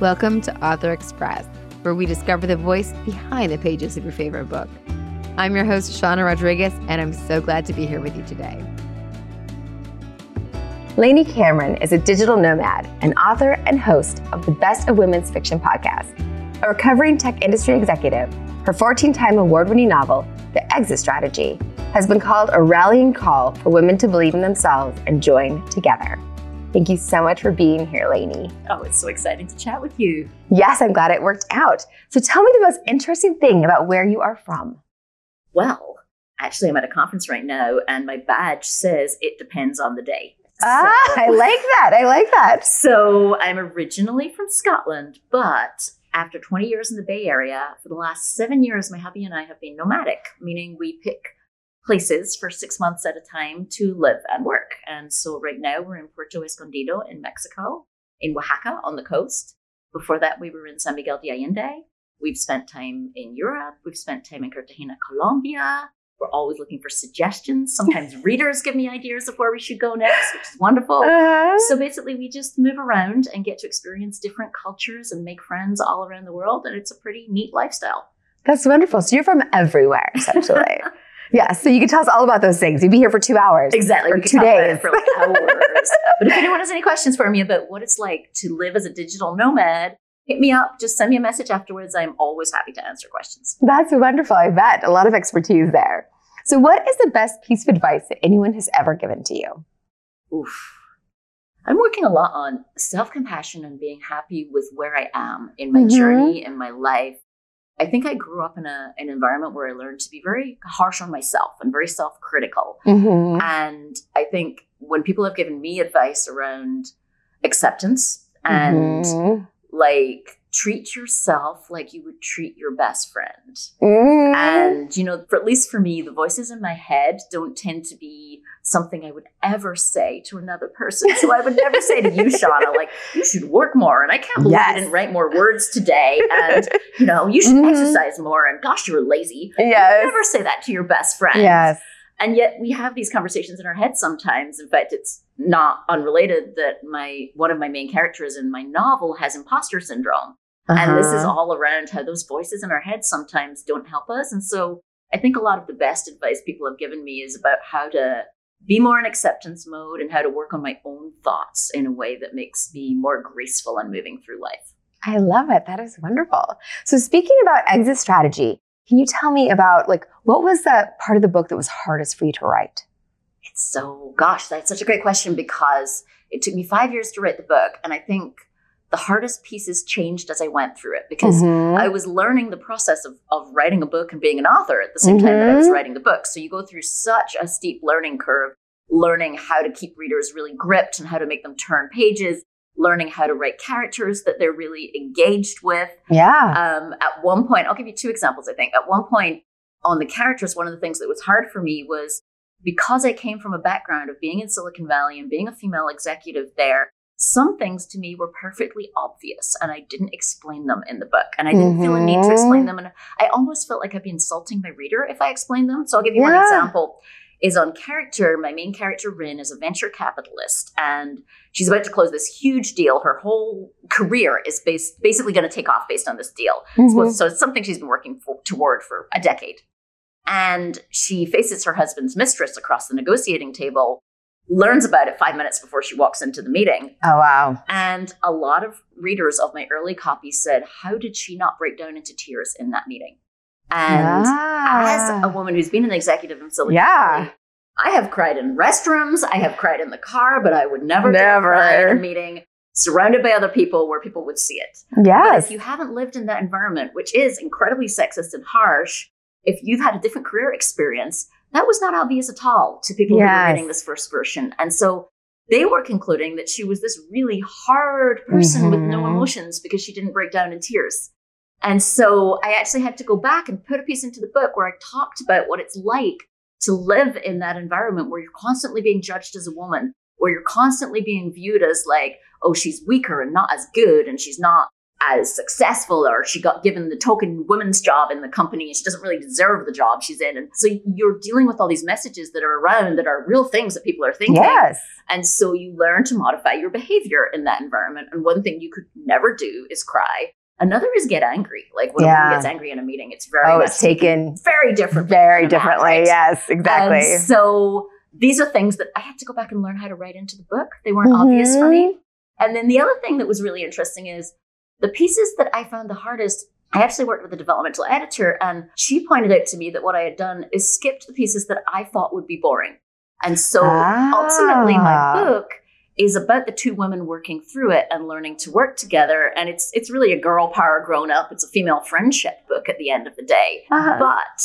Welcome to Author Express, where we discover the voice behind the pages of your favorite book. I'm your host, Shawna Rodrigues, and I'm so glad to be here with you today. Lainey Cameron is a digital nomad, an author and host of the Best of Women's Fiction podcast. A recovering tech industry executive, her 14 time award winning novel, The Exit Strategy, has been called a rallying call for women to believe in themselves and join together. Thank you so much for being here, Lainey. Oh, it's so exciting to chat with you. Yes, I'm glad it worked out. So tell me the most interesting thing about where you are from. Well, actually, I'm at a conference right now, and my badge says it depends on the day. Ah, I like that. I like that. So I'm originally from Scotland, but after 20 years in the Bay Area, for the last seven years, my hubby and I have been nomadic, meaning we pick places for six months at a time to live and work. And so right now we're in Puerto Escondido in Mexico, in Oaxaca on the coast. Before that, we were in San Miguel de Allende. We've spent time in Europe. We've spent time in Cartagena, Colombia. We're always looking for suggestions. Sometimes readers give me ideas of where we should go next, which is wonderful. Uh-huh. So basically, we just move around and get to experience different cultures and make friends all around the world. And it's a pretty neat lifestyle. That's wonderful. So you're from everywhere, essentially. yeah. So you can tell us all about those things. You'd be here for two hours. Exactly. Or two days. for like hours. but if anyone has any questions for me about what it's like to live as a digital nomad, hit me up. Just send me a message afterwards. I'm always happy to answer questions. That's wonderful. I bet a lot of expertise there. So, what is the best piece of advice that anyone has ever given to you? Oof. I'm working a lot on self compassion and being happy with where I am in my mm-hmm. journey in my life. I think I grew up in a, an environment where I learned to be very harsh on myself and very self critical. Mm-hmm. And I think when people have given me advice around acceptance and mm-hmm. like treat yourself like you would treat your best friend. Mm. And, you know, for at least for me, the voices in my head don't tend to be something I would ever say to another person. So I would never say to you, Shawna, like, you should work more. And I can't believe yes. you didn't write more words today. And, you know, you should mm-hmm. exercise more. And gosh, you were lazy. Yes. never say that to your best friend. Yes. And yet we have these conversations in our head sometimes. In fact, it's not unrelated that my one of my main characters in my novel has imposter syndrome. Uh-huh. And this is uh-huh. all around how those voices in our heads sometimes don't help us. And so I think a lot of the best advice people have given me is about how to be more in acceptance mode and how to work on my own thoughts in a way that makes me more graceful and moving through life. I love it. That is wonderful. So speaking about exit strategy, can you tell me about like what was that part of the book that was hardest for you to write? It's so gosh, that's such a great question because it took me 5 years to write the book and I think the hardest pieces changed as I went through it because mm-hmm. I was learning the process of, of writing a book and being an author at the same mm-hmm. time that I was mm-hmm. writing the book. So you go through such a steep learning curve, learning how to keep readers really gripped and how to make them turn pages, learning how to write characters that they're really engaged with. Yeah. Um, at one point, I'll give you two examples, I think. At one point on the characters, one of the things that was hard for me was because I came from a background of being in Silicon Valley and being a female executive there, some things to me were perfectly obvious and I didn't explain them in the book. And I didn't mm-hmm. feel a need to explain them. And I almost felt like I'd be insulting my reader if I explained them. So I'll give you yeah. one example. Is on character, my main character, Rin, is a venture capitalist and she's about to close this huge deal. Her whole career is based, basically going to take off based on this deal. Mm-hmm. So, so it's something she's been working for, toward for a decade. And she faces her husband's mistress across the negotiating table learns about it five minutes before she walks into the meeting. Oh, wow. And a lot of readers of my early copy said, How did she not break down into tears in that meeting? And yeah. as a woman who's been an executive in Silicon yeah. Valley, I have cried in restrooms, I have cried in the car, but I would never, never. cry in a meeting surrounded by other people where people would see it. Yes. But if you haven't lived in that environment, which is incredibly sexist and harsh, if you've had a different career experience, that was not obvious at all to people yes. who were reading this first version. And so they were concluding that she was this really hard person mm-hmm. with no mm-hmm. emotions because she didn't break down in tears. And so I actually had to go back and put a piece into the book where I talked about what it's like to live in that environment where you're constantly being judged as a woman, where you're constantly being viewed as like, oh, she's weaker and not as good, and she's not as successful or she got given the token woman's job in the company and she doesn't really deserve the job she's in. And so you're dealing with all these messages that are around that are real things that people are thinking. Yes. And so you learn to modify your behavior in that environment. And one thing you could never do is cry. Another is get angry. Like when Yeah. a woman gets angry in a meeting, it's very Oh, it's taken very different. very from that, differently. right? Yes, exactly. And so these are things that I had to go back and learn how to write into the book. They weren't obvious for me. Mm-hmm. And then the other thing that was really interesting is the pieces that I found the hardest. I actually worked with a developmental editor, and she pointed out to me that what I had done is skipped the pieces that I thought would be boring. And so ultimately, my Ah. book is about the two women working through it and learning to work together. And it's it's really a girl power grown up. It's a female friendship book at the end of the day. Uh-huh. But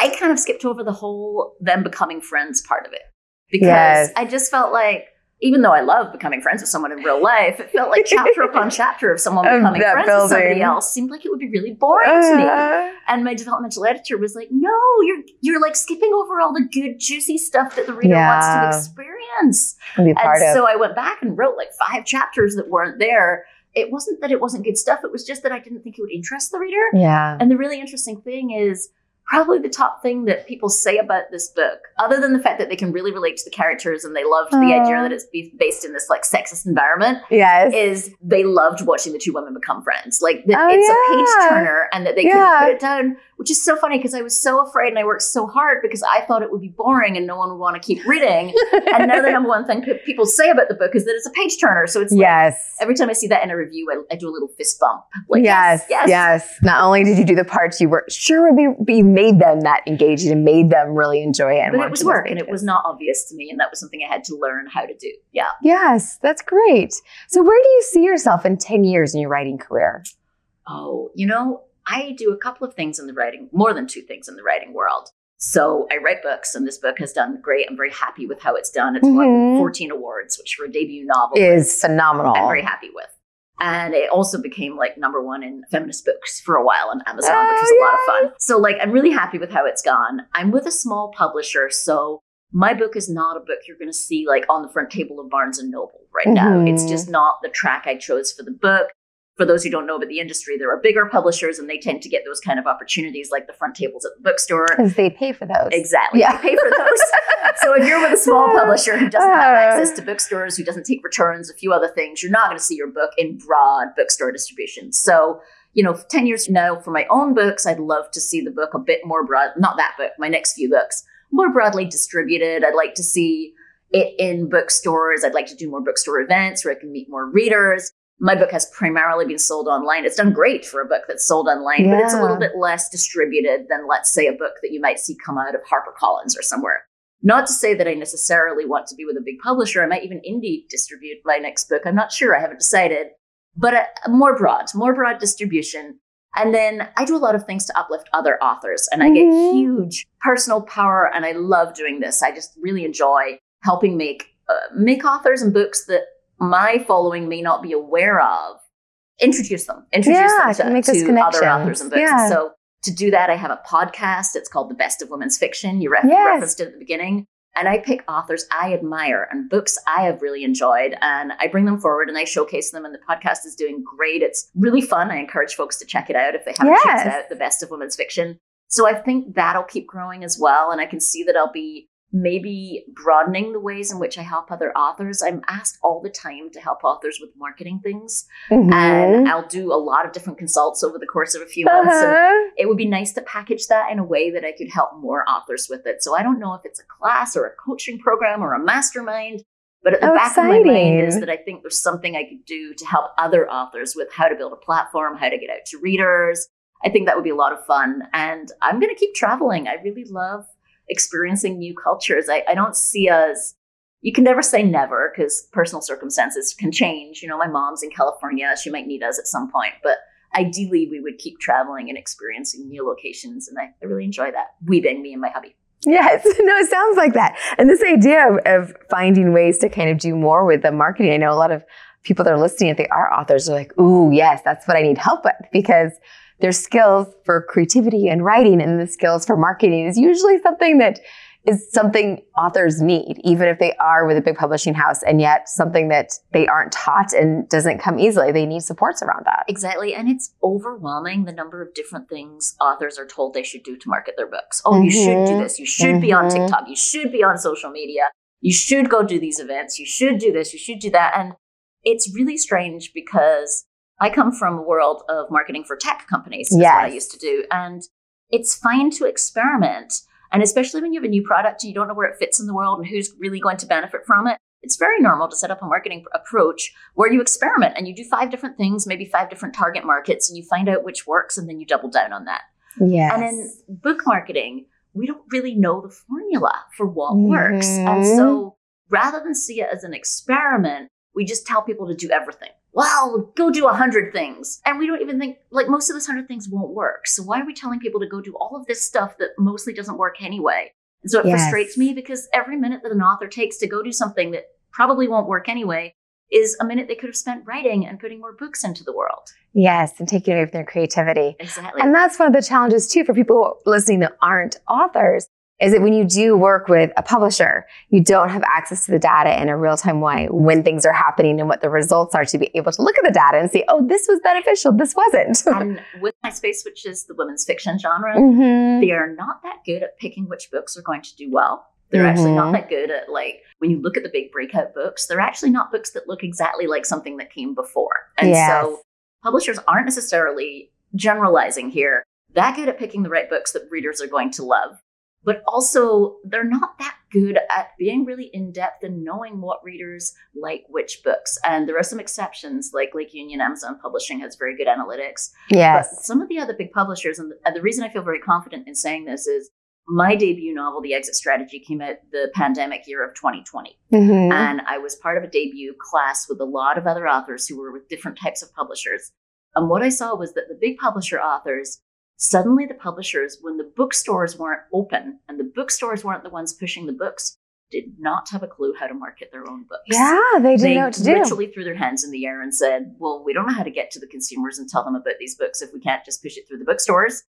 I kind of skipped over the whole them becoming friends part of it because Yes. I just felt like, even though I love becoming friends with someone in real life, it felt like chapter upon chapter of someone Of becoming friends with somebody else seemed like it would be really boring to me. Uh, And my developmental editor was like, "No, you're you're like skipping over all the good, juicy stuff that the reader wants to experience." be part and of. so I went back and wrote like five chapters that weren't there. It wasn't that it wasn't good stuff; it was just that I didn't think it would interest the reader. yeah. And the really interesting thing is probably the top thing that people say about this book, other than the fact that they can really relate to the characters and they loved the idea Aw. that it's based in this like sexist environment, Yes. is they loved watching the two women become friends. Like that Oh, it's a page turner and that they Yeah. couldn't put it down, which is so funny because I was so afraid and I worked so hard because I thought it would be boring and no one would want to keep reading. and now the number one thing pe- people say about the book is that it's a page turner. So it's like yes. every time I see that in a review, I, I do a little fist bump. Like yes, yes, yes, Not only did you do the parts you were sure would be, you made them that engaged and made them really enjoy it. And but it was work and it was not obvious to me and that was something i had to learn how to do yeah Yes, that's great. So, where do you see yourself in 10 years in your writing career? oh you know i do a couple of things in the writing more than two things in the writing world so i write books and this book has done great i'm very happy with how it's done it's Mhm. won 14 awards which for a debut novel Is phenomenal. i'm very happy with and it also became like number one in feminist books for a while on Amazon, which was a lot of Oh, fun. So, like, I'm really happy with how it's gone. I'm with a small publisher, so my book is not a book you're going to see like on the front table of Barnes and Noble right now. It's Mhm. just not the track I chose for the book. For those who don't know about the industry, there are bigger publishers, and they tend to get those kind of opportunities, like the front tables at the bookstore. Because they pay for those. Exactly. Yeah. They pay for those. so if you're with a small publisher who doesn't have Uh. access to bookstores, who doesn't take returns, a few other things, you're not going to see your book in broad bookstore distribution. So, you know, 10 years from now, for my own books, I'd love to see the book a bit more broad, not that book, my next few books, more broadly distributed. I'd like to see it in bookstores. I'd like to do more bookstore events where I can meet more readers. My book has primarily been sold online. It's done great for a book that's sold online, but it's a little bit less distributed than, let's say, a book that you might see come out of HarperCollins or somewhere. Not to say that I necessarily want to be with a big publisher. I might even indie distribute my next book. I'm not sure. I haven't decided. But a, more broad, more broad distribution. And then I do a lot of things to uplift other authors, and I Mhm. get huge personal power, and I love doing this. I just really enjoy helping make uh, make authors and books that my following may not be aware of. Introduce them, introduce Yeah, them to, make to other authors and books. Yeah. And so to do that, I have a podcast. It's called The Best of Women's Fiction. You ref- Yes. referenced it at the beginning. And I pick authors I admire and books I have really enjoyed, and I bring them forward and I showcase them. And the podcast is doing great. It's really fun. I encourage folks to check it out if they haven't checked it out. The Best of Women's Fiction. So I think that'll keep growing as well, and I can see that I'll be maybe broadening the ways in which I help other authors. I'm asked all the time to help authors with marketing things, Mhm. and I'll do a lot of different consults over the course of a few months. Uh-huh. it would be nice to package that in a way that I could help more authors with it. So I don't know if it's a class or a coaching program or a mastermind, but at the Oh, back of my mind is that I think there's something I could do to help other authors with how to build a platform, how to get out to readers. I think that would be a lot of fun. And I'm going to keep traveling. I really love experiencing new cultures. I, I don't see us, you can never say never because personal circumstances can change. You know, my mom's in California. She might need us at some point, but ideally we would keep traveling and experiencing new locations. And I, I really enjoy that. Weaving, me and my hubby. Yes, no, it sounds like that. And this idea of, of finding ways to kind of do more with the marketing. I know a lot of people that are listening, if they are authors, are like, ooh, yes, that's what I need help with because their skills for creativity and writing and the skills for marketing is usually something that is something authors need, even if they are with a big publishing house, and yet something that they aren't taught and doesn't come easily. They need supports around that. Exactly. And it's overwhelming the number of different things authors are told they should do to market their books. Oh, mm-hmm. you should do this. You should mm-hmm. be on mm-hmm. TikTok. You should be on social media. You should go do these events. You should do this. You should do that. And it's really strange because I come from a world of marketing for tech companies. That's yes. what I used to do. And it's fine to experiment and especially when you have a new product and you don't know where it fits in the world and who's really going to benefit from it, it's very normal to set up a marketing approach where you experiment and you do five different things, maybe five different target markets, and you find out which works and then you double down on that. Yes. And in book marketing, we don't really know the formula for what mm-hmm. works. And so rather than see it as an experiment, we just tell people to do everything well, go do a hundred things. And we don't even think like most of those hundred things won't work. So why are we telling people to go do all of this stuff that mostly doesn't work anyway? And so it yes. frustrates me because every minute that an author takes to go do something that probably won't work anyway is a minute they could have spent writing and putting more books into the world. Yes, and taking away from their creativity. Exactly. And that's one of the challenges too for people listening that aren't authors is that when you do work with a publisher, you don't have access to the data in a real time way when things are happening and what the results are to be able to look at the data and see, oh, this was beneficial, this wasn't. and with my space, which is the women's fiction genre, mm-hmm. they are not that good at picking which books are going to do well. They're mm-hmm. actually not mm-hmm. that good at like when you look at the big breakout books, they're actually not books that look exactly like something that came before. And yes. so publishers aren't necessarily generalizing here that good at picking the right books that readers are going to love but also they're not that good at being really in depth and knowing what readers like which books. And there are some exceptions, like Lake Union Amazon Publishing has very good analytics. Yes. But some of the other big publishers, and the, and the reason I feel very confident in saying this is my debut novel, The Exit Strategy, came out the pandemic year of 2020. Mm-hmm. And I was part of a debut class with a lot of other authors who were with different types of publishers. And what I saw was that the big publisher authors Suddenly, the publishers, when the bookstores weren't open and the bookstores weren't the ones pushing the books, did not have a clue how to market their own books. Yeah, they didn't they know what to do. literally threw their hands in the air and said, Well, we don't know how to get to the consumers and tell them about these books if we can't just push it through the bookstores.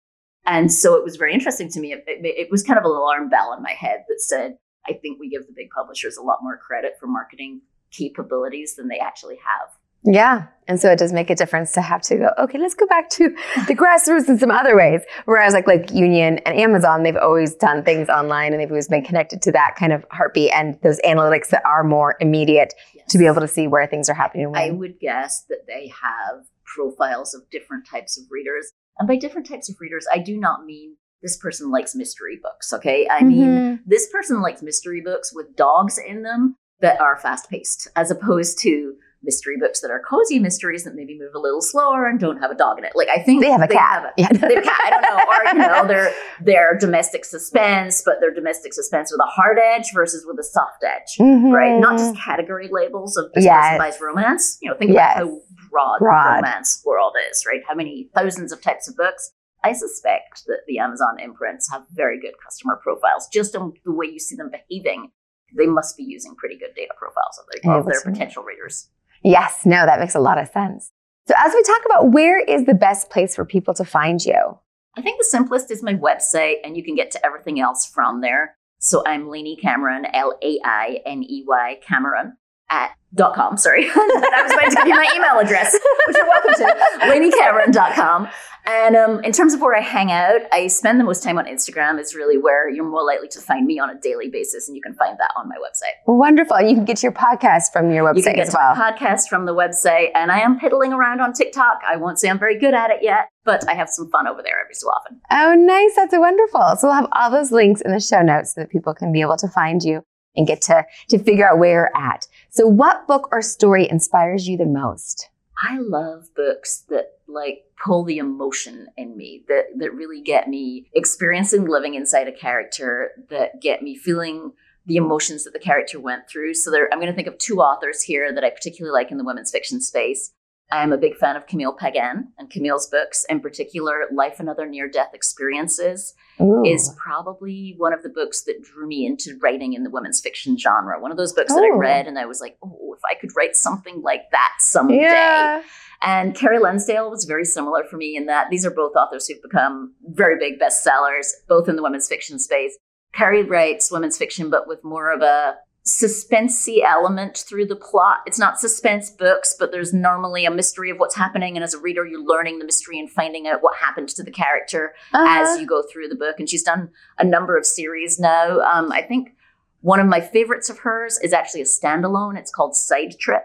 And so it was very interesting to me. It, it, it was kind of an alarm bell in my head that said, I think we give the big publishers a lot more credit for marketing capabilities than they actually have. Yeah. And so it does make a difference to have to go, okay, let's go back to the grassroots in some other ways. Whereas like Lake Union and Amazon, they've always done things online and they've always been connected to that kind of heartbeat and those analytics that are more immediate yes. to be able to see where things are happening. When. I would guess that they have profiles of different types of readers. And by different types of readers, I do not mean this person likes mystery books, okay? I mean, mm-hmm. this person likes mystery books with dogs in them that are fast paced, as opposed to mystery books that are cozy mysteries that maybe move a little slower and don't have a dog in it. Like I think they have a they cat. Have a, yeah. they have a cat. I don't know. Or you know, they're they're domestic suspense, but they're domestic suspense with a hard edge versus with a soft edge, mm-hmm. right? Not just category labels of yes. person romance. You know, think yes. about how broad, broad the romance world is, right? How many thousands of types of books. I suspect that the Amazon imprints have very good customer profiles, just on the way you see them behaving they must be using pretty good data profiles of their, of their potential readers. Yes, no, that makes a lot of sense. So, as we talk about where is the best place for people to find you? I think the simplest is my website, and you can get to everything else from there. So, I'm Lainey Cameron, L A I N E Y Cameron at dot com. Sorry, I was going to give you my email address, which you're welcome to, laineycameron.com. And um, in terms of where I hang out, I spend the most time on Instagram. It's really where you're more likely to find me on a daily basis, and you can find that on my website. Wonderful. You can get your podcast from your website you can get as well. podcast from the website, and I am piddling around on TikTok. I won't say I'm very good at it yet, but I have some fun over there every so often. Oh, nice. That's wonderful. So we'll have all those links in the show notes so that people can be able to find you and get to, to figure out where you're at. So what book or story inspires you the most? I love books that like pull the emotion in me that that really get me experiencing living inside a character that get me feeling the emotions that the character went through. So there, I'm going to think of two authors here that I particularly like in the women's fiction space. I'm a big fan of Camille Pagan and Camille's books, in particular, Life and Other Near Death Experiences Ooh. is probably one of the books that drew me into writing in the women's fiction genre. One of those books oh. that I oh. read and I was like, oh, if I could write something like that someday. Yeah. And Kerry Lonsdale was very similar for me in that these are both authors who've become very big bestsellers, both in the women's fiction space. Kerry writes women's fiction, but with more of a suspensey element through the plot. It's not suspense books, but there's normally a mystery of what's happening, and as a reader, you're learning the mystery and finding out what happened to the character uh-huh. as you go through the book. And she's done a number of series now. Um, I think one of my favorites of hers is actually a standalone. It's called Side Trip.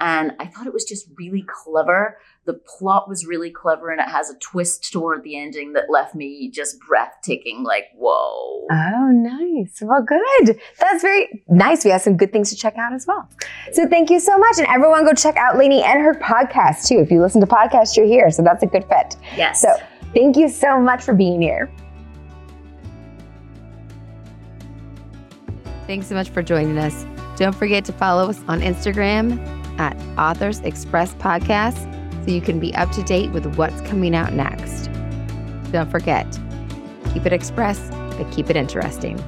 And I thought it was just really clever. The plot was really clever and it has a twist toward the ending that left me just breathtaking, like, whoa. Oh, nice. Well, good. That's very nice. We have some good things to check out as well. So thank you so much. And everyone go check out Lainey and her podcast too. If you listen to podcasts, you're here. So that's a good fit. Yes. So thank you so much for being here. Thanks so much for joining us. Don't forget to follow us on Instagram at Authors Express Podcast so you can be up to date with what's coming out next. Don't forget, keep it express, but keep it interesting.